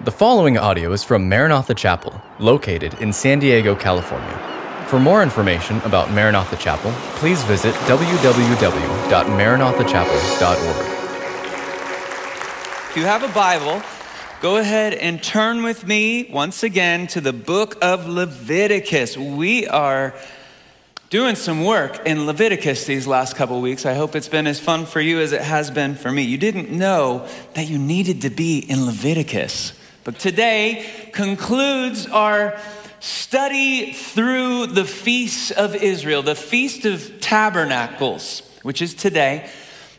The following audio is from Maranatha Chapel, located in San Diego, California. For more information about Maranatha Chapel, please visit www.maranathachapel.org. If you have a Bible, go ahead and turn with me once again to the book of Leviticus. We are doing some work in Leviticus these last couple weeks. I hope it's been as fun for you as it has been for me. You didn't know that you needed to be in Leviticus. But today concludes our study through the feasts of Israel, the Feast of Tabernacles, which is today.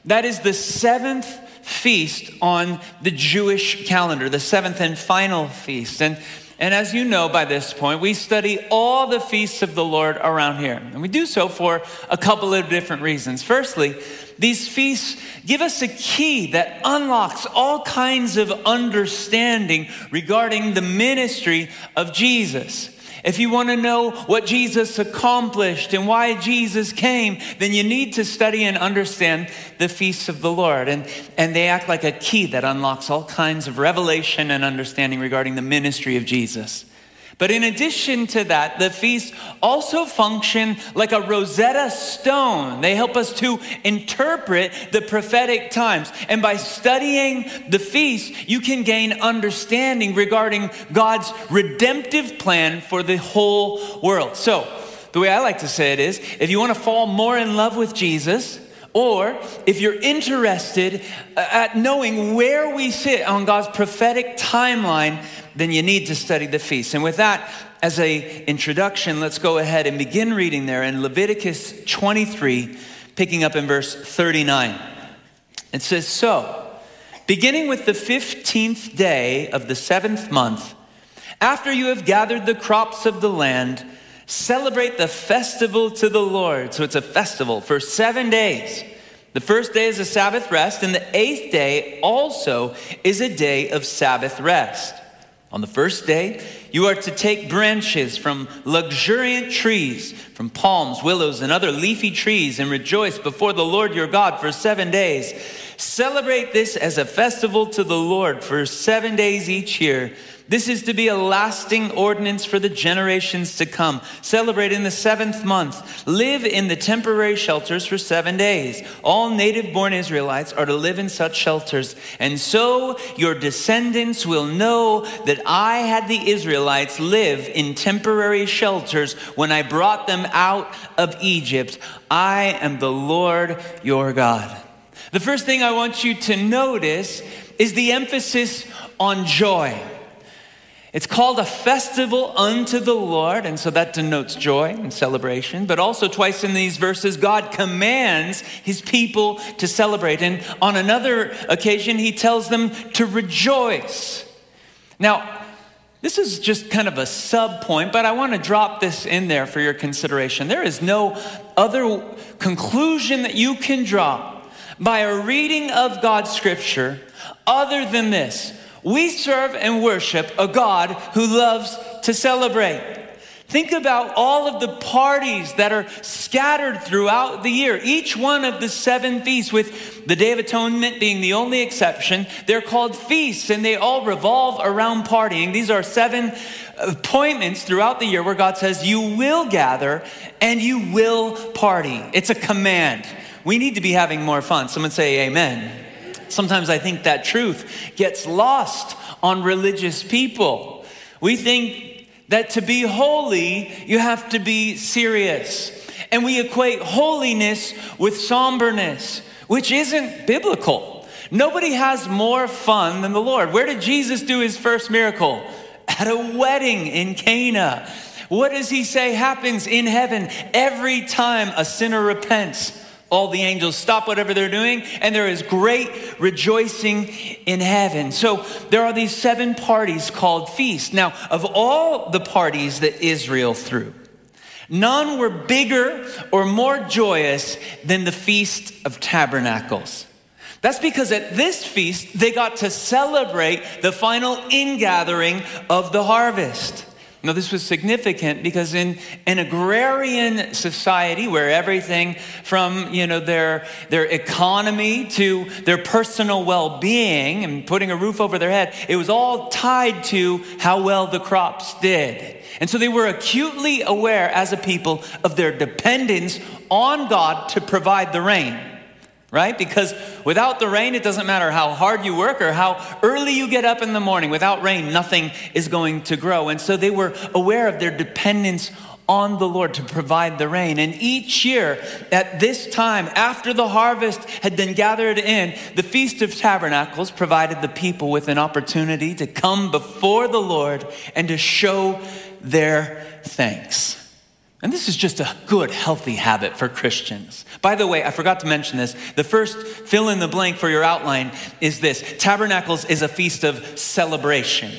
That is the seventh feast on the Jewish calendar, the seventh and final feast. And and as you know by this point, we study all the feasts of the Lord around here. And we do so for a couple of different reasons. Firstly, these feasts give us a key that unlocks all kinds of understanding regarding the ministry of Jesus. If you want to know what Jesus accomplished and why Jesus came, then you need to study and understand the feasts of the Lord. And, and they act like a key that unlocks all kinds of revelation and understanding regarding the ministry of Jesus. But in addition to that, the feasts also function like a Rosetta Stone. They help us to interpret the prophetic times. And by studying the feasts, you can gain understanding regarding God's redemptive plan for the whole world. So, the way I like to say it is if you want to fall more in love with Jesus, or if you're interested uh, at knowing where we sit on God's prophetic timeline, then you need to study the feast. And with that as a introduction, let's go ahead and begin reading there in Leviticus 23, picking up in verse 39. It says, So, beginning with the 15th day of the seventh month, after you have gathered the crops of the land, celebrate the festival to the Lord. So it's a festival for seven days. The first day is a Sabbath rest, and the eighth day also is a day of Sabbath rest. On the first day, you are to take branches from luxuriant trees, from palms, willows, and other leafy trees, and rejoice before the Lord your God for seven days. Celebrate this as a festival to the Lord for seven days each year. This is to be a lasting ordinance for the generations to come. Celebrate in the seventh month. Live in the temporary shelters for seven days. All native born Israelites are to live in such shelters. And so your descendants will know that I had the Israelites live in temporary shelters when I brought them out of Egypt. I am the Lord your God. The first thing I want you to notice is the emphasis on joy. It's called a festival unto the Lord, and so that denotes joy and celebration. But also, twice in these verses, God commands his people to celebrate. And on another occasion, he tells them to rejoice. Now, this is just kind of a sub point, but I want to drop this in there for your consideration. There is no other conclusion that you can draw by a reading of God's scripture other than this we serve and worship a God who loves to celebrate. Think about all of the parties that are scattered throughout the year. Each one of the seven feasts, with the Day of Atonement being the only exception, they're called feasts and they all revolve around partying. These are seven appointments throughout the year where God says, You will gather and you will party. It's a command. We need to be having more fun. Someone say, Amen. Sometimes I think that truth gets lost on religious people. We think that to be holy, you have to be serious. And we equate holiness with somberness, which isn't biblical. Nobody has more fun than the Lord. Where did Jesus do his first miracle? At a wedding in Cana. What does he say happens in heaven every time a sinner repents? All the angels stop whatever they're doing, and there is great rejoicing in heaven. So there are these seven parties called feasts. Now, of all the parties that Israel threw, none were bigger or more joyous than the Feast of Tabernacles. That's because at this feast, they got to celebrate the final ingathering of the harvest. Now, this was significant because in an agrarian society where everything from you know, their, their economy to their personal well being and putting a roof over their head, it was all tied to how well the crops did. And so they were acutely aware as a people of their dependence on God to provide the rain right? Because without the rain, it doesn't matter how hard you work or how early you get up in the morning. Without rain, nothing is going to grow. And so they were aware of their dependence on the Lord to provide the rain. And each year, at this time, after the harvest had been gathered in, the Feast of Tabernacles provided the people with an opportunity to come before the Lord and to show their thanks. And this is just a good, healthy habit for Christians. By the way, I forgot to mention this. The first fill in the blank for your outline is this Tabernacles is a feast of celebration.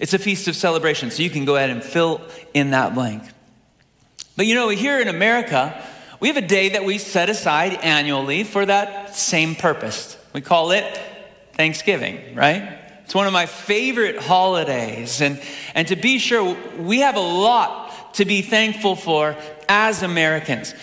It's a feast of celebration, so you can go ahead and fill in that blank. But you know, here in America, we have a day that we set aside annually for that same purpose. We call it Thanksgiving, right? It's one of my favorite holidays. And, and to be sure, we have a lot to be thankful for as Americans.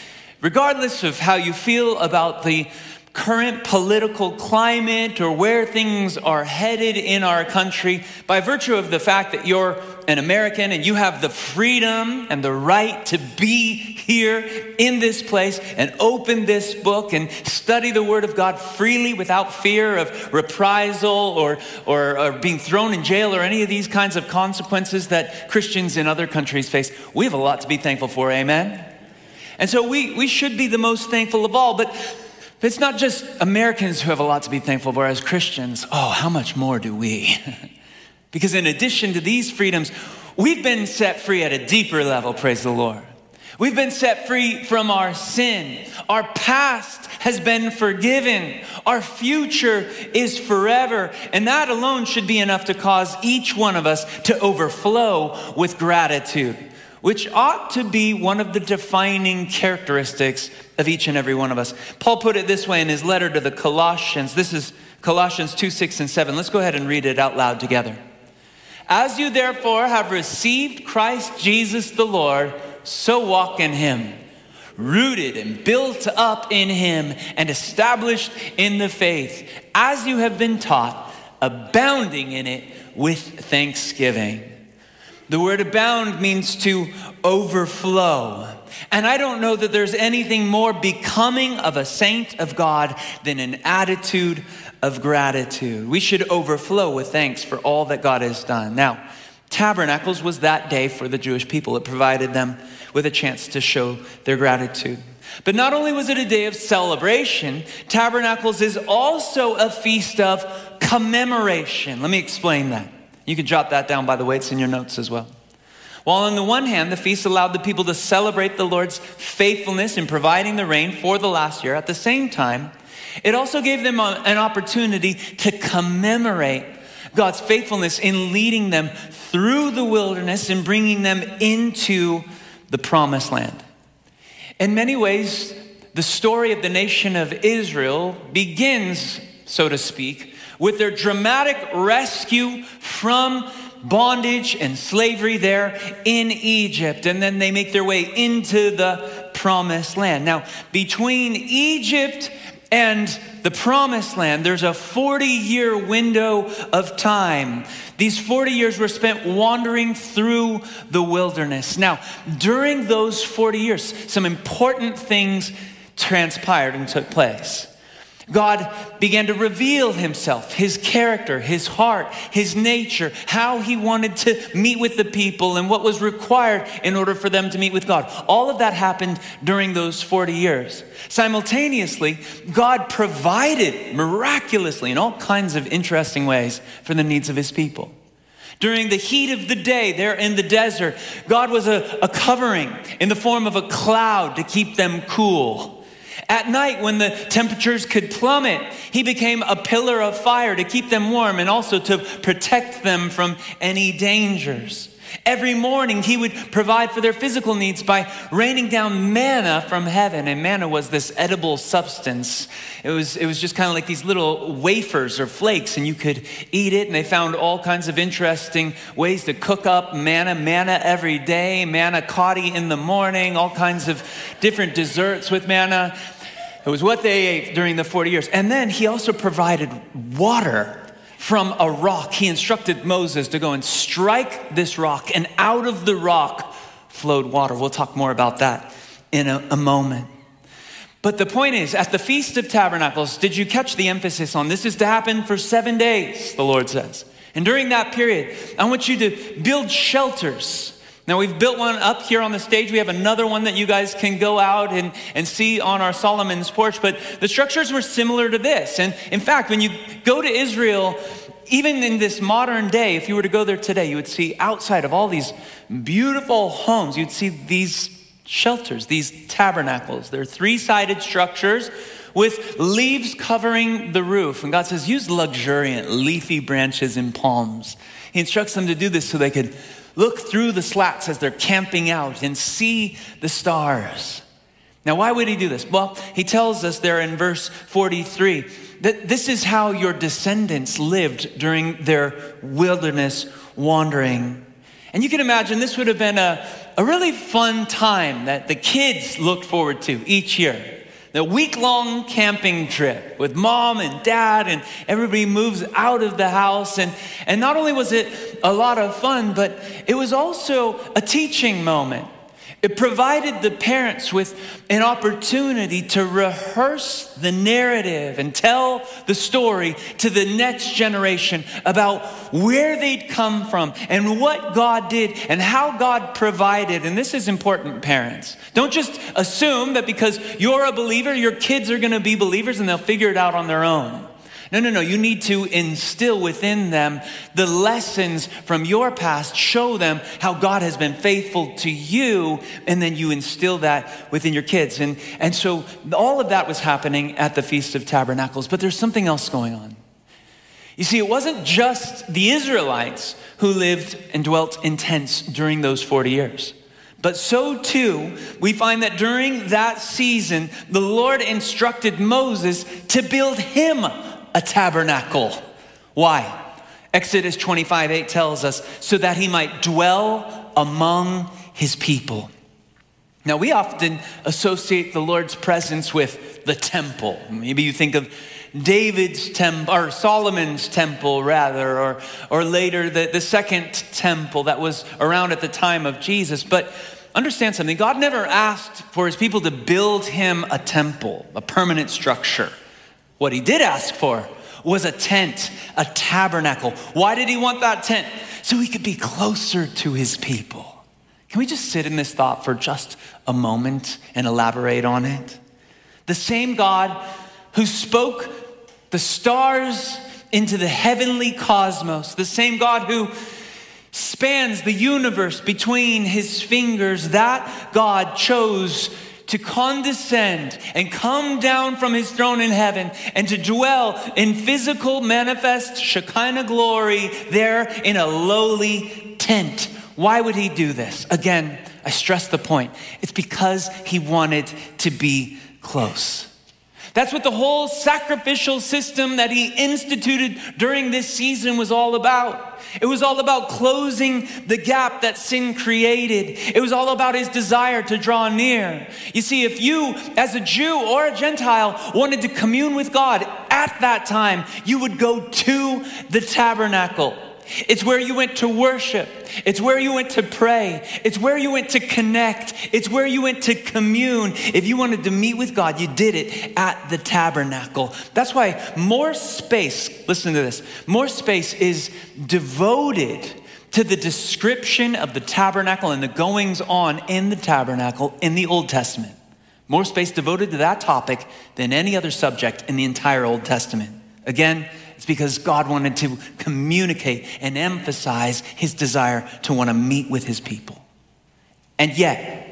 Regardless of how you feel about the current political climate or where things are headed in our country, by virtue of the fact that you're an American and you have the freedom and the right to be here in this place and open this book and study the Word of God freely without fear of reprisal or, or, or being thrown in jail or any of these kinds of consequences that Christians in other countries face, we have a lot to be thankful for, amen? And so we, we should be the most thankful of all, but it's not just Americans who have a lot to be thankful for as Christians. Oh, how much more do we? because in addition to these freedoms, we've been set free at a deeper level, praise the Lord. We've been set free from our sin. Our past has been forgiven. Our future is forever. And that alone should be enough to cause each one of us to overflow with gratitude which ought to be one of the defining characteristics of each and every one of us. Paul put it this way in his letter to the Colossians. This is Colossians 2 6 and 7. Let's go ahead and read it out loud together. As you therefore have received Christ Jesus the Lord, so walk in him, rooted and built up in him and established in the faith, as you have been taught, abounding in it with thanksgiving. The word abound means to overflow. And I don't know that there's anything more becoming of a saint of God than an attitude of gratitude. We should overflow with thanks for all that God has done. Now, Tabernacles was that day for the Jewish people. It provided them with a chance to show their gratitude. But not only was it a day of celebration, Tabernacles is also a feast of commemoration. Let me explain that. You can jot that down, by the way, it's in your notes as well. While on the one hand, the feast allowed the people to celebrate the Lord's faithfulness in providing the rain for the last year, at the same time, it also gave them an opportunity to commemorate God's faithfulness in leading them through the wilderness and bringing them into the promised land. In many ways, the story of the nation of Israel begins, so to speak, with their dramatic rescue from bondage and slavery there in Egypt. And then they make their way into the promised land. Now, between Egypt and the promised land, there's a 40 year window of time. These 40 years were spent wandering through the wilderness. Now, during those 40 years, some important things transpired and took place. God began to reveal himself, his character, his heart, his nature, how he wanted to meet with the people, and what was required in order for them to meet with God. All of that happened during those 40 years. Simultaneously, God provided miraculously in all kinds of interesting ways for the needs of his people. During the heat of the day, there in the desert, God was a, a covering in the form of a cloud to keep them cool. At night, when the temperatures could plummet, he became a pillar of fire to keep them warm and also to protect them from any dangers. Every morning, he would provide for their physical needs by raining down manna from heaven. And manna was this edible substance. It was, it was just kind of like these little wafers or flakes, and you could eat it. And they found all kinds of interesting ways to cook up manna, manna every day, manicotti in the morning, all kinds of different desserts with manna. It was what they ate during the 40 years. And then he also provided water from a rock. He instructed Moses to go and strike this rock, and out of the rock flowed water. We'll talk more about that in a, a moment. But the point is, at the Feast of Tabernacles, did you catch the emphasis on this is to happen for seven days, the Lord says. And during that period, I want you to build shelters now, we've built one up here on the stage. We have another one that you guys can go out and, and see on our Solomon's porch. But the structures were similar to this. And in fact, when you go to Israel, even in this modern day, if you were to go there today, you would see outside of all these beautiful homes, you'd see these shelters, these tabernacles. They're three sided structures with leaves covering the roof. And God says, use luxuriant, leafy branches and palms. He instructs them to do this so they could look through the slats as they're camping out and see the stars. Now, why would he do this? Well, he tells us there in verse 43 that this is how your descendants lived during their wilderness wandering. And you can imagine this would have been a, a really fun time that the kids looked forward to each year the week long camping trip with mom and dad, and everybody moves out of the house. And, and not only was it a lot of fun, but it was also a teaching moment. It provided the parents with an opportunity to rehearse the narrative and tell the story to the next generation about where they'd come from and what God did and how God provided. And this is important, parents. Don't just assume that because you're a believer, your kids are going to be believers and they'll figure it out on their own. No, no, no. You need to instill within them the lessons from your past, show them how God has been faithful to you, and then you instill that within your kids. And, and so all of that was happening at the Feast of Tabernacles, but there's something else going on. You see, it wasn't just the Israelites who lived and dwelt in tents during those 40 years. But so too, we find that during that season, the Lord instructed Moses to build him a tabernacle. Why? Exodus 25 8 tells us, so that he might dwell among his people. Now, we often associate the Lord's presence with the temple. Maybe you think of David's temple, or Solomon's temple, rather, or, or later the, the second temple that was around at the time of Jesus. But understand something God never asked for his people to build him a temple, a permanent structure. What he did ask for was a tent, a tabernacle. Why did he want that tent? So he could be closer to his people. Can we just sit in this thought for just a moment and elaborate on it? The same God who spoke the stars into the heavenly cosmos, the same God who spans the universe between his fingers, that God chose to condescend and come down from his throne in heaven and to dwell in physical, manifest Shekinah glory there in a lowly tent. Why would he do this? Again, I stress the point. It's because he wanted to be close. That's what the whole sacrificial system that he instituted during this season was all about. It was all about closing the gap that sin created. It was all about his desire to draw near. You see, if you, as a Jew or a Gentile, wanted to commune with God at that time, you would go to the tabernacle. It's where you went to worship. It's where you went to pray. It's where you went to connect. It's where you went to commune. If you wanted to meet with God, you did it at the tabernacle. That's why more space, listen to this, more space is devoted to the description of the tabernacle and the goings on in the tabernacle in the Old Testament. More space devoted to that topic than any other subject in the entire Old Testament. Again, it's because God wanted to communicate and emphasize his desire to want to meet with his people. And yet,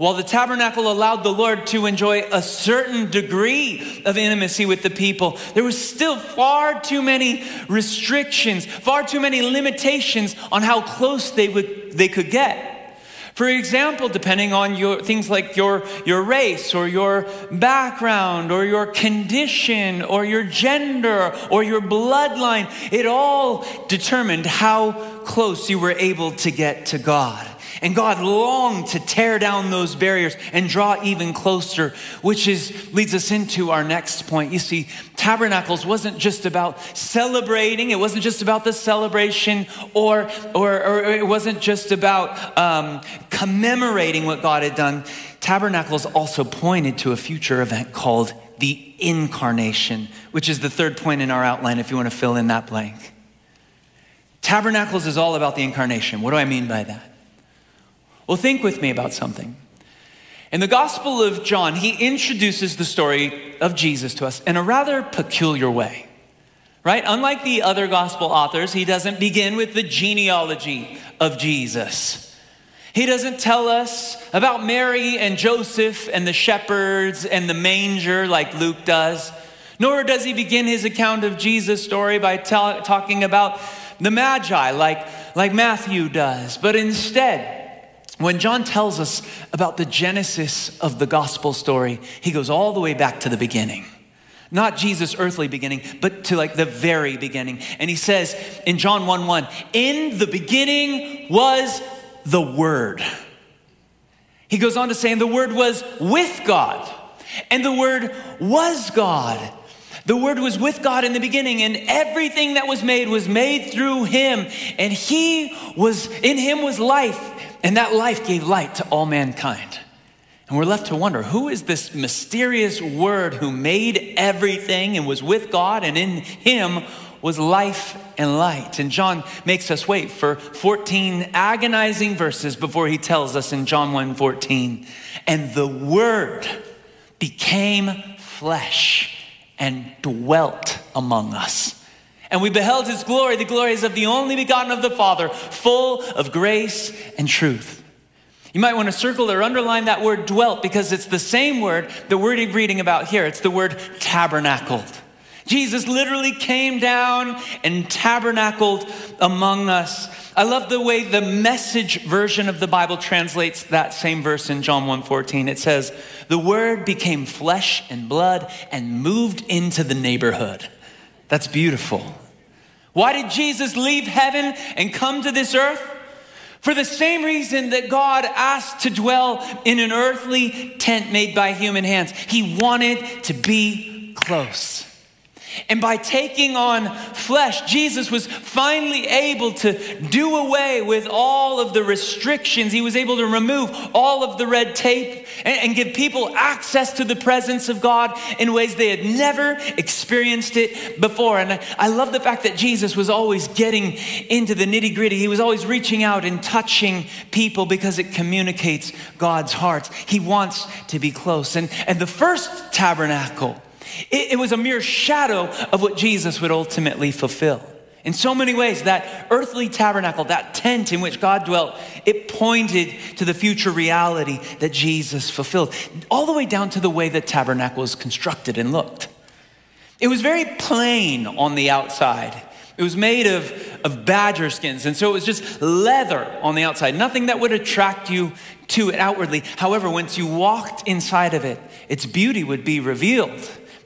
While the tabernacle allowed the Lord to enjoy a certain degree of intimacy with the people, there was still far too many restrictions, far too many limitations on how close they, would, they could get. For example, depending on your things like your, your race or your background or your condition or your gender or your bloodline, it all determined how close you were able to get to God. And God longed to tear down those barriers and draw even closer, which is leads us into our next point. You see, tabernacles wasn't just about celebrating, it wasn't just about the celebration, or, or, or it wasn't just about um, commemorating what God had done. Tabernacles also pointed to a future event called the incarnation, which is the third point in our outline if you want to fill in that blank. Tabernacles is all about the incarnation. What do I mean by that? Well, think with me about something. In the Gospel of John, he introduces the story of Jesus to us in a rather peculiar way. Right? Unlike the other gospel authors, he doesn't begin with the genealogy of Jesus. He doesn't tell us about Mary and Joseph and the shepherds and the manger like Luke does. Nor does he begin his account of Jesus' story by talking about the Magi like, like Matthew does. But instead, when John tells us about the genesis of the gospel story, he goes all the way back to the beginning. Not Jesus' earthly beginning, but to like the very beginning. And he says in John 1 1, in the beginning was the Word. He goes on to say, and the Word was with God, and the Word was God. The Word was with God in the beginning, and everything that was made was made through Him. And He was, in Him was life, and that life gave light to all mankind. And we're left to wonder who is this mysterious Word who made everything and was with God, and in Him was life and light. And John makes us wait for 14 agonizing verses before he tells us in John 1 14, and the Word became flesh and dwelt among us. And we beheld his glory, the glories of the only begotten of the Father, full of grace and truth. You might want to circle or underline that word dwelt because it's the same word that we're reading about here. It's the word tabernacled. Jesus literally came down and tabernacled among us. I love the way the message version of the Bible translates that same verse in John 1:14. It says, "The word became flesh and blood and moved into the neighborhood." That's beautiful. Why did Jesus leave heaven and come to this earth? For the same reason that God asked to dwell in an earthly tent made by human hands. He wanted to be close. And by taking on flesh, Jesus was finally able to do away with all of the restrictions. He was able to remove all of the red tape and, and, give people access to the presence of God in ways they had never experienced it before. And I, I love the fact that Jesus was always getting into the nitty gritty. He was always reaching out and touching people because it communicates God's heart. He wants to be close. And, and the first tabernacle, it, it was a mere shadow of what Jesus would ultimately fulfill. In so many ways, that earthly tabernacle, that tent in which God dwelt, it pointed to the future reality that Jesus fulfilled, all the way down to the way the tabernacle was constructed and looked. It was very plain on the outside. It was made of, of badger skins, and so it was just leather on the outside, nothing that would attract you to it outwardly. However, once you walked inside of it, its beauty would be revealed.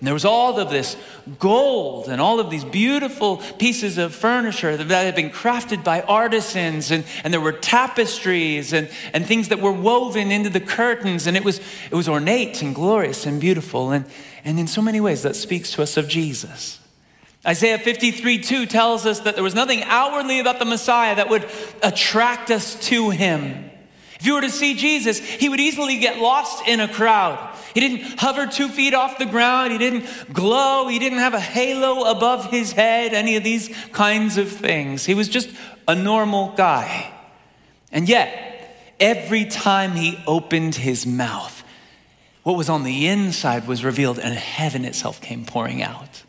And there was all of this gold and all of these beautiful pieces of furniture that had been crafted by artisans, and, and there were tapestries and, and things that were woven into the curtains, and it was, it was ornate and glorious and beautiful. And, and in so many ways, that speaks to us of Jesus. Isaiah 53 2 tells us that there was nothing outwardly about the Messiah that would attract us to him. If you were to see Jesus, he would easily get lost in a crowd. He didn't hover two feet off the ground. He didn't glow. He didn't have a halo above his head, any of these kinds of things. He was just a normal guy. And yet, every time he opened his mouth, what was on the inside was revealed, and heaven itself came pouring out.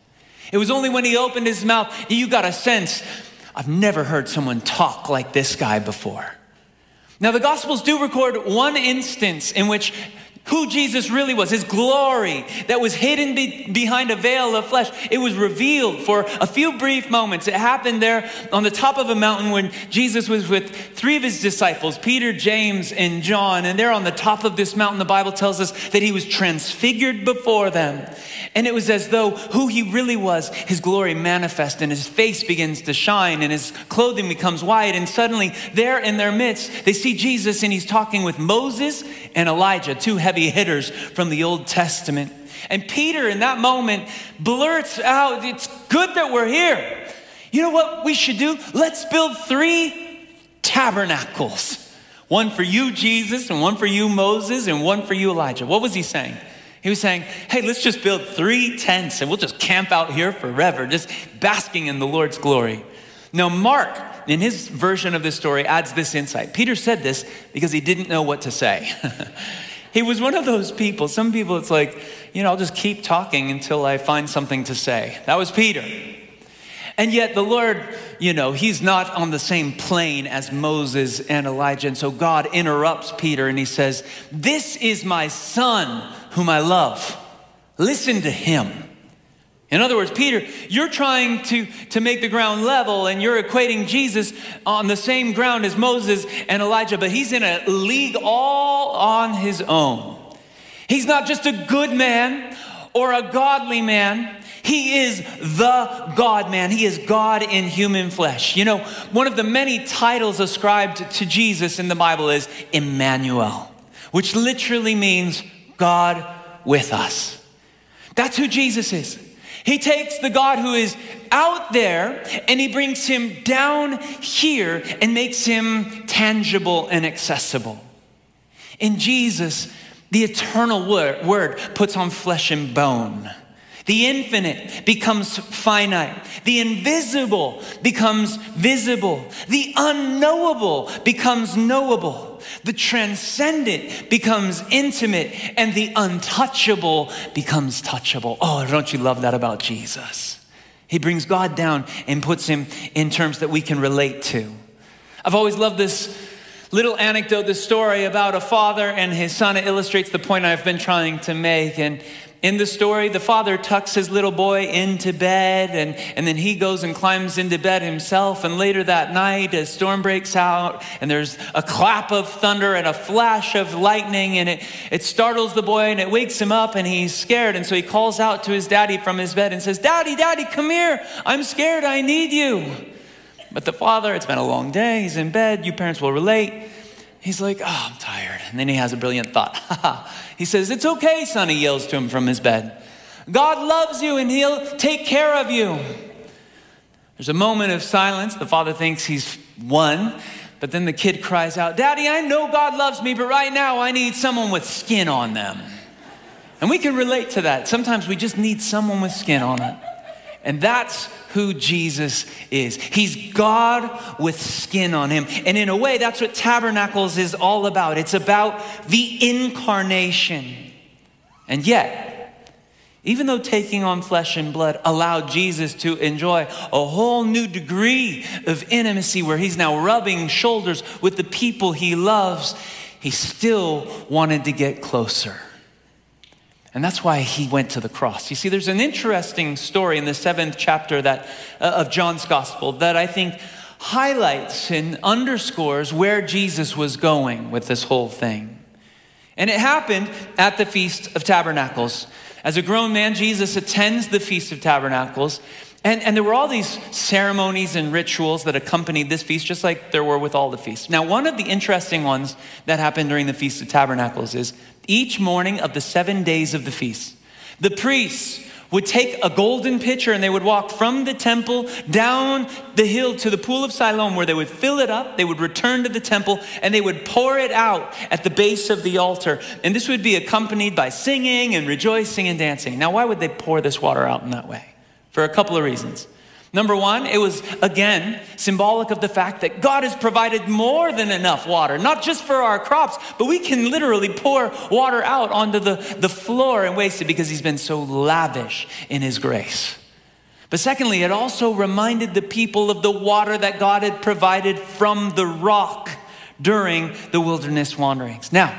It was only when he opened his mouth you got a sense I've never heard someone talk like this guy before. Now, the Gospels do record one instance in which who Jesus really was, his glory that was hidden be- behind a veil of flesh. It was revealed for a few brief moments. It happened there on the top of a mountain when Jesus was with three of his disciples, Peter, James, and John. And there on the top of this mountain, the Bible tells us that he was transfigured before them. And it was as though who he really was, his glory manifests, and his face begins to shine, and his clothing becomes white. And suddenly, there in their midst, they see Jesus, and he's talking with Moses and Elijah, two heavy hitters from the Old Testament. And Peter, in that moment, blurts out, It's good that we're here. You know what we should do? Let's build three tabernacles one for you, Jesus, and one for you, Moses, and one for you, Elijah. What was he saying? He was saying, hey, let's just build three tents and we'll just camp out here forever, just basking in the Lord's glory. Now, Mark, in his version of this story, adds this insight. Peter said this because he didn't know what to say. he was one of those people. Some people, it's like, you know, I'll just keep talking until I find something to say. That was Peter. And yet, the Lord, you know, he's not on the same plane as Moses and Elijah. And so God interrupts Peter and he says, This is my son whom I love. Listen to him. In other words, Peter, you're trying to, to make the ground level and you're equating Jesus on the same ground as Moses and Elijah, but he's in a league all on his own. He's not just a good man or a godly man. He is the God man. He is God in human flesh. You know, one of the many titles ascribed to Jesus in the Bible is Emmanuel, which literally means God with us. That's who Jesus is. He takes the God who is out there and he brings him down here and makes him tangible and accessible. In Jesus, the eternal word, puts on flesh and bone. The infinite becomes finite. The invisible becomes visible. The unknowable becomes knowable. The transcendent becomes intimate. And the untouchable becomes touchable. Oh, don't you love that about Jesus? He brings God down and puts him in terms that we can relate to. I've always loved this little anecdote, this story about a father and his son. It illustrates the point I've been trying to make. And in the story, the father tucks his little boy into bed and, and then he goes and climbs into bed himself. And later that night, a storm breaks out and there's a clap of thunder and a flash of lightning and it, it startles the boy and it wakes him up and he's scared. And so he calls out to his daddy from his bed and says, Daddy, Daddy, come here. I'm scared. I need you. But the father, it's been a long day. He's in bed. You parents will relate. He's like, Oh, I'm tired. And then he has a brilliant thought. he says, It's okay, son, he yells to him from his bed. God loves you and he'll take care of you. There's a moment of silence. The father thinks he's won. But then the kid cries out, Daddy, I know God loves me, but right now I need someone with skin on them. And we can relate to that. Sometimes we just need someone with skin on it. And that's who Jesus is. He's God with skin on him. And in a way, that's what Tabernacles is all about. It's about the incarnation. And yet, even though taking on flesh and blood allowed Jesus to enjoy a whole new degree of intimacy where he's now rubbing shoulders with the people he loves, he still wanted to get closer. And that's why he went to the cross. You see, there's an interesting story in the seventh chapter that, uh, of John's gospel that I think highlights and underscores where Jesus was going with this whole thing. And it happened at the Feast of Tabernacles. As a grown man, Jesus attends the Feast of Tabernacles. And, and there were all these ceremonies and rituals that accompanied this feast, just like there were with all the feasts. Now, one of the interesting ones that happened during the Feast of Tabernacles is each morning of the seven days of the feast, the priests would take a golden pitcher and they would walk from the temple down the hill to the pool of Siloam where they would fill it up, they would return to the temple, and they would pour it out at the base of the altar. And this would be accompanied by singing and rejoicing and dancing. Now, why would they pour this water out in that way? For a couple of reasons. Number one, it was again symbolic of the fact that God has provided more than enough water, not just for our crops, but we can literally pour water out onto the, the floor and waste it because He's been so lavish in His grace. But secondly, it also reminded the people of the water that God had provided from the rock during the wilderness wanderings. Now,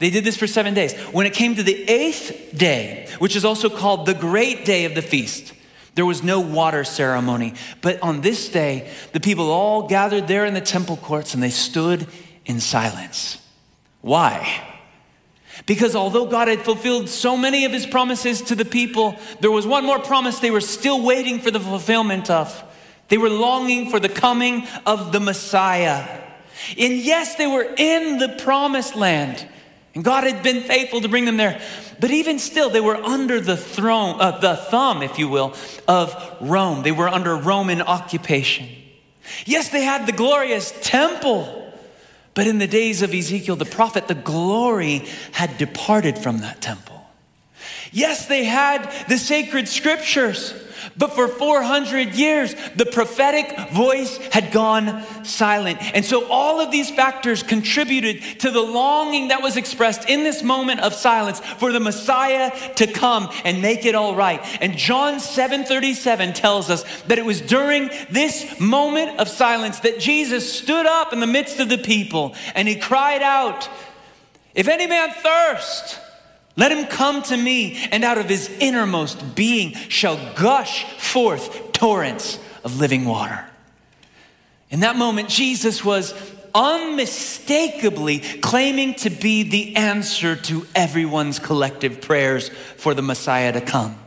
they did this for seven days. When it came to the eighth day, which is also called the great day of the feast, there was no water ceremony. But on this day, the people all gathered there in the temple courts and they stood in silence. Why? Because although God had fulfilled so many of his promises to the people, there was one more promise they were still waiting for the fulfillment of. They were longing for the coming of the Messiah. And yes, they were in the promised land. And God had been faithful to bring them there. But even still, they were under the throne, uh, the thumb, if you will, of Rome. They were under Roman occupation. Yes, they had the glorious temple. But in the days of Ezekiel the prophet, the glory had departed from that temple. Yes, they had the sacred scriptures. But for 400 years, the prophetic voice had gone silent. And so all of these factors contributed to the longing that was expressed in this moment of silence for the Messiah to come and make it all right. And John 7:37 tells us that it was during this moment of silence that Jesus stood up in the midst of the people and he cried out, "If any man thirst, let him come to me, and out of his innermost being shall gush forth torrents of living water. In that moment, Jesus was unmistakably claiming to be the answer to everyone's collective prayers for the Messiah to come.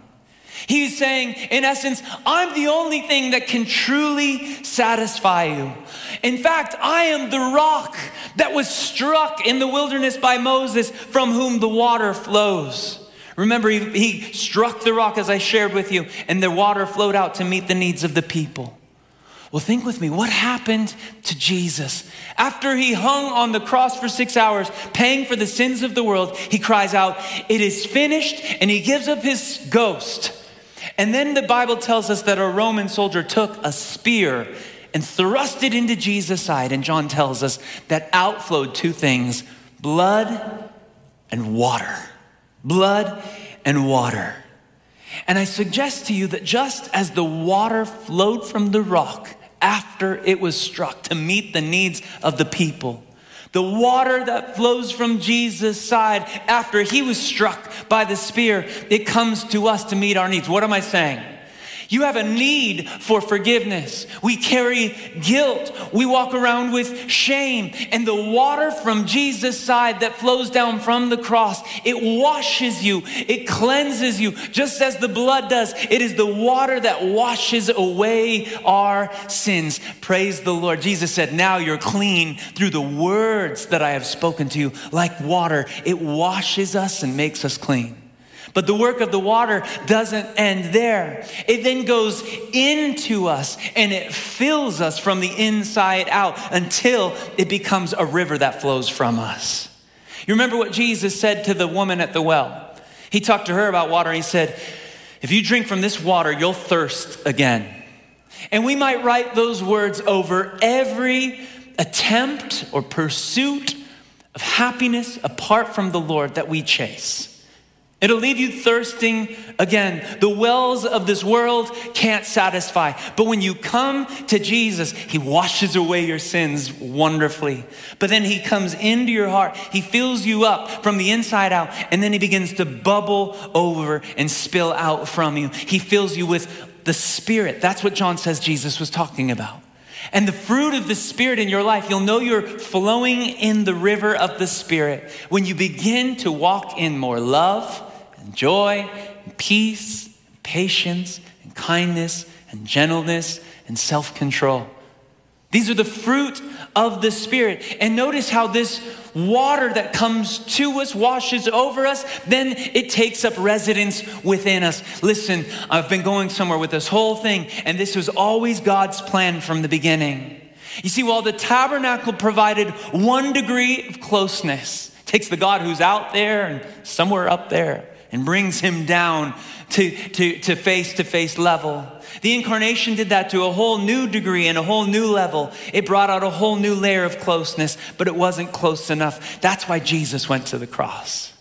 He's saying, in essence, I'm the only thing that can truly satisfy you. In fact, I am the rock that was struck in the wilderness by Moses, from whom the water flows. Remember, he, he struck the rock as I shared with you, and the water flowed out to meet the needs of the people. Well, think with me what happened to Jesus? After he hung on the cross for six hours, paying for the sins of the world, he cries out, It is finished, and he gives up his ghost. And then the Bible tells us that a Roman soldier took a spear and thrust it into Jesus' side. And John tells us that outflowed two things blood and water. Blood and water. And I suggest to you that just as the water flowed from the rock after it was struck to meet the needs of the people, the water that flows from Jesus' side after he was struck by the spear, it comes to us to meet our needs. What am I saying? You have a need for forgiveness. We carry guilt. We walk around with shame. And the water from Jesus' side that flows down from the cross, it washes you, it cleanses you, just as the blood does. It is the water that washes away our sins. Praise the Lord. Jesus said, Now you're clean through the words that I have spoken to you. Like water, it washes us and makes us clean. But the work of the water doesn't end there. It then goes into us and it fills us from the inside out until it becomes a river that flows from us. You remember what Jesus said to the woman at the well? He talked to her about water. He said, If you drink from this water, you'll thirst again. And we might write those words over every attempt or pursuit of happiness apart from the Lord that we chase. It'll leave you thirsting again. The wells of this world can't satisfy. But when you come to Jesus, He washes away your sins wonderfully. But then He comes into your heart. He fills you up from the inside out. And then He begins to bubble over and spill out from you. He fills you with the Spirit. That's what John says Jesus was talking about. And the fruit of the Spirit in your life, you'll know you're flowing in the river of the Spirit when you begin to walk in more love and joy and peace, and patience and kindness and gentleness and self control. These are the fruit of the Spirit. And notice how this water that comes to us, washes over us, then it takes up residence within us. Listen, I've been going somewhere with this whole thing, and this was always God's plan from the beginning. You see, while the tabernacle provided one degree of closeness, takes the God who's out there and somewhere up there and brings him down to, to, to face-to-face level. The incarnation did that to a whole new degree and a whole new level. It brought out a whole new layer of closeness, but it wasn't close enough. That's why Jesus went to the cross.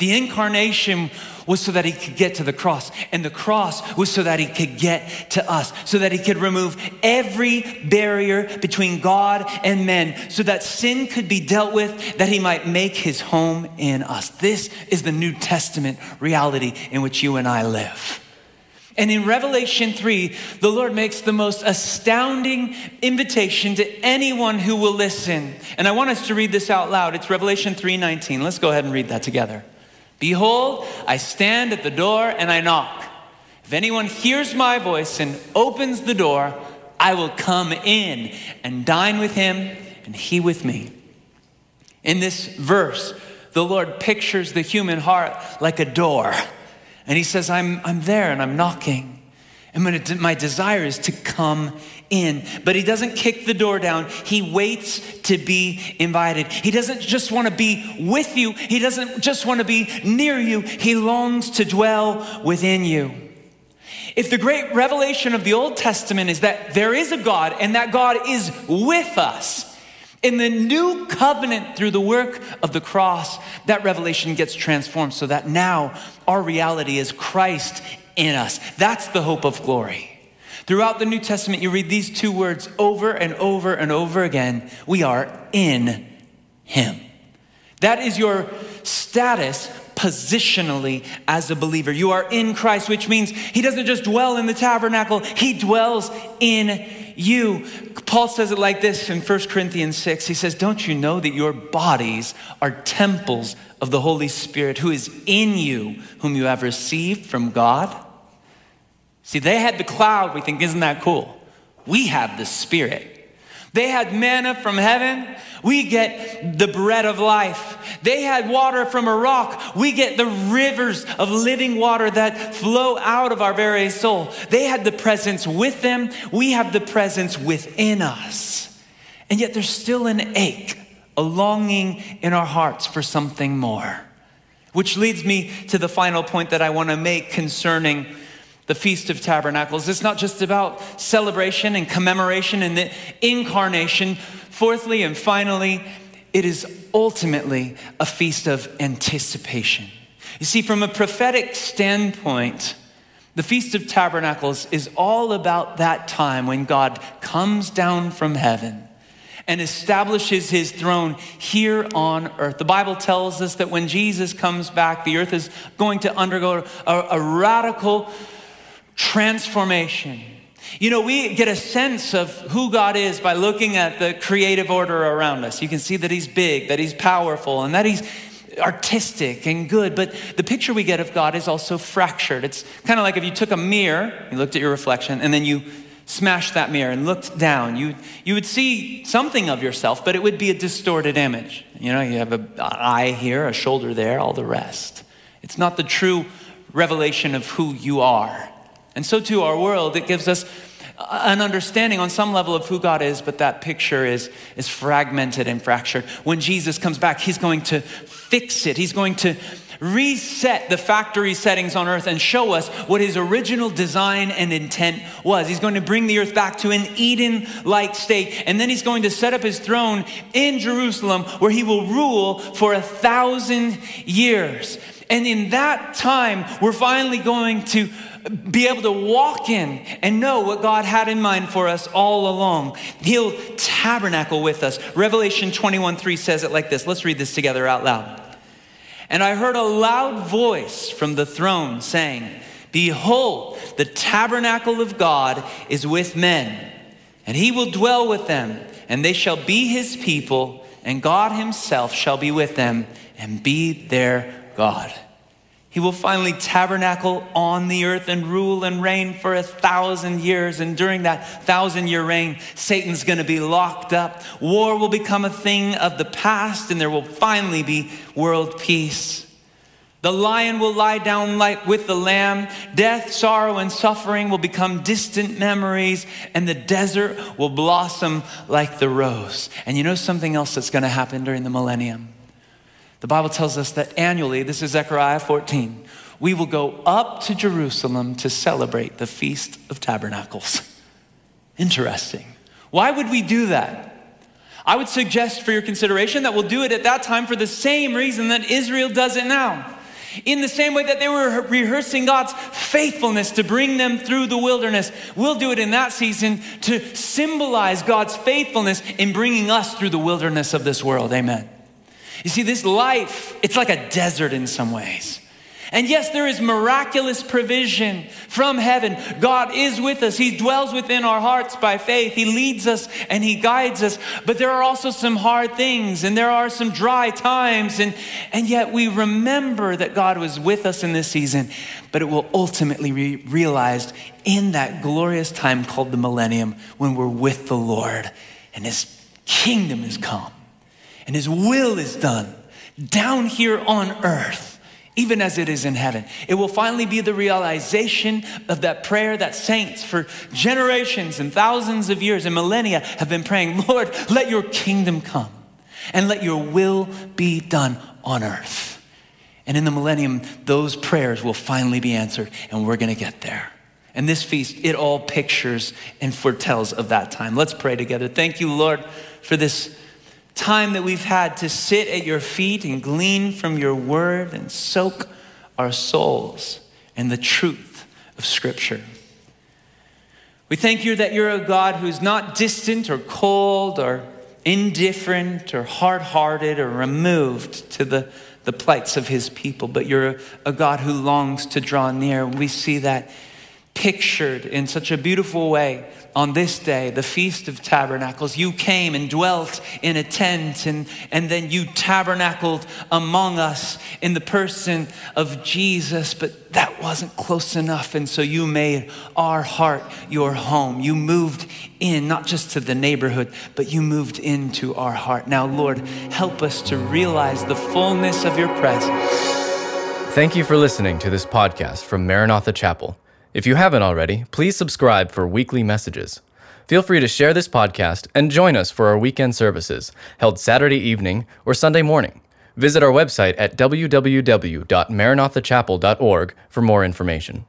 The incarnation was so that he could get to the cross, and the cross was so that he could get to us, so that he could remove every barrier between God and men, so that sin could be dealt with, that he might make his home in us. This is the New Testament reality in which you and I live. And in Revelation 3, the Lord makes the most astounding invitation to anyone who will listen. And I want us to read this out loud. It's Revelation 3:19. Let's go ahead and read that together. Behold, I stand at the door and I knock. If anyone hears my voice and opens the door, I will come in and dine with him and he with me. In this verse, the Lord pictures the human heart like a door. And he says, I'm, I'm there and I'm knocking. And my desire is to come in. But he doesn't kick the door down. He waits to be invited. He doesn't just want to be with you, he doesn't just want to be near you. He longs to dwell within you. If the great revelation of the Old Testament is that there is a God and that God is with us, in the new covenant, through the work of the cross, that revelation gets transformed so that now our reality is Christ in us. That's the hope of glory. Throughout the New Testament, you read these two words over and over and over again. We are in Him. That is your status positionally as a believer. You are in Christ, which means He doesn't just dwell in the tabernacle, He dwells in you. Paul says it like this in 1 Corinthians 6. He says, Don't you know that your bodies are temples of the Holy Spirit who is in you, whom you have received from God? See, they had the cloud. We think, Isn't that cool? We have the Spirit. They had manna from heaven. We get the bread of life. They had water from a rock. We get the rivers of living water that flow out of our very soul. They had the presence with them. We have the presence within us. And yet there's still an ache, a longing in our hearts for something more. Which leads me to the final point that I want to make concerning the Feast of Tabernacles. It's not just about celebration and commemoration and the incarnation. Fourthly and finally, it is ultimately a feast of anticipation. You see, from a prophetic standpoint, the Feast of Tabernacles is all about that time when God comes down from heaven and establishes his throne here on earth. The Bible tells us that when Jesus comes back, the earth is going to undergo a, a radical transformation. You know, we get a sense of who God is by looking at the creative order around us. You can see that He's big, that He's powerful, and that He's artistic and good. But the picture we get of God is also fractured. It's kind of like if you took a mirror, you looked at your reflection, and then you smashed that mirror and looked down, you, you would see something of yourself, but it would be a distorted image. You know, you have an eye here, a shoulder there, all the rest. It's not the true revelation of who you are. And so, too, our world, it gives us an understanding on some level of who God is, but that picture is, is fragmented and fractured. When Jesus comes back, he's going to fix it. He's going to reset the factory settings on earth and show us what his original design and intent was. He's going to bring the earth back to an Eden like state, and then he's going to set up his throne in Jerusalem where he will rule for a thousand years. And in that time, we're finally going to be able to walk in and know what God had in mind for us all along. He'll tabernacle with us. Revelation 21 3 says it like this. Let's read this together out loud. And I heard a loud voice from the throne saying, Behold, the tabernacle of God is with men, and he will dwell with them, and they shall be his people, and God himself shall be with them and be their God. He will finally tabernacle on the earth and rule and reign for a thousand years. And during that thousand year reign, Satan's going to be locked up. War will become a thing of the past, and there will finally be world peace. The lion will lie down like with the lamb. Death, sorrow, and suffering will become distant memories, and the desert will blossom like the rose. And you know something else that's going to happen during the millennium? The Bible tells us that annually, this is Zechariah 14, we will go up to Jerusalem to celebrate the Feast of Tabernacles. Interesting. Why would we do that? I would suggest for your consideration that we'll do it at that time for the same reason that Israel does it now. In the same way that they were rehearsing God's faithfulness to bring them through the wilderness, we'll do it in that season to symbolize God's faithfulness in bringing us through the wilderness of this world. Amen. You see, this life, it's like a desert in some ways. And yes, there is miraculous provision from heaven. God is with us. He dwells within our hearts by faith. He leads us and He guides us. But there are also some hard things and there are some dry times. And, and yet we remember that God was with us in this season. But it will ultimately be realized in that glorious time called the millennium when we're with the Lord and His kingdom is come and His will is done down here on earth even as it is in heaven. It will finally be the realization of that prayer that saints for generations and thousands of years and millennia have been praying Lord, let your kingdom come and let your will be done on earth. And in the millennium, those prayers will finally be answered, and we're going to get there. And this feast, it all pictures and foretells of that time. Let's pray together. Thank you, Lord, for this time that we've had to sit at your feet and glean from your word and soak our souls in the truth of Scripture. We thank you that you're a God who's not distant or cold or indifferent or hard hearted or removed to the, the plights of his people, but you're a, a God who longs to draw near. We see that pictured in such a beautiful way on this day, the Feast of Tabernacles, you came and dwelt in a tent, and, and then you tabernacled among us in the person of Jesus. But that wasn't close enough, and so you made our heart your home. You moved in, not just to the neighborhood, but you moved into our heart. Now, Lord, help us to realize the fullness of your presence. Thank you for listening to this podcast from Maranatha Chapel. If you haven't already, please subscribe for weekly messages. Feel free to share this podcast and join us for our weekend services, held Saturday evening or Sunday morning. Visit our website at www.maranathachapel.org for more information.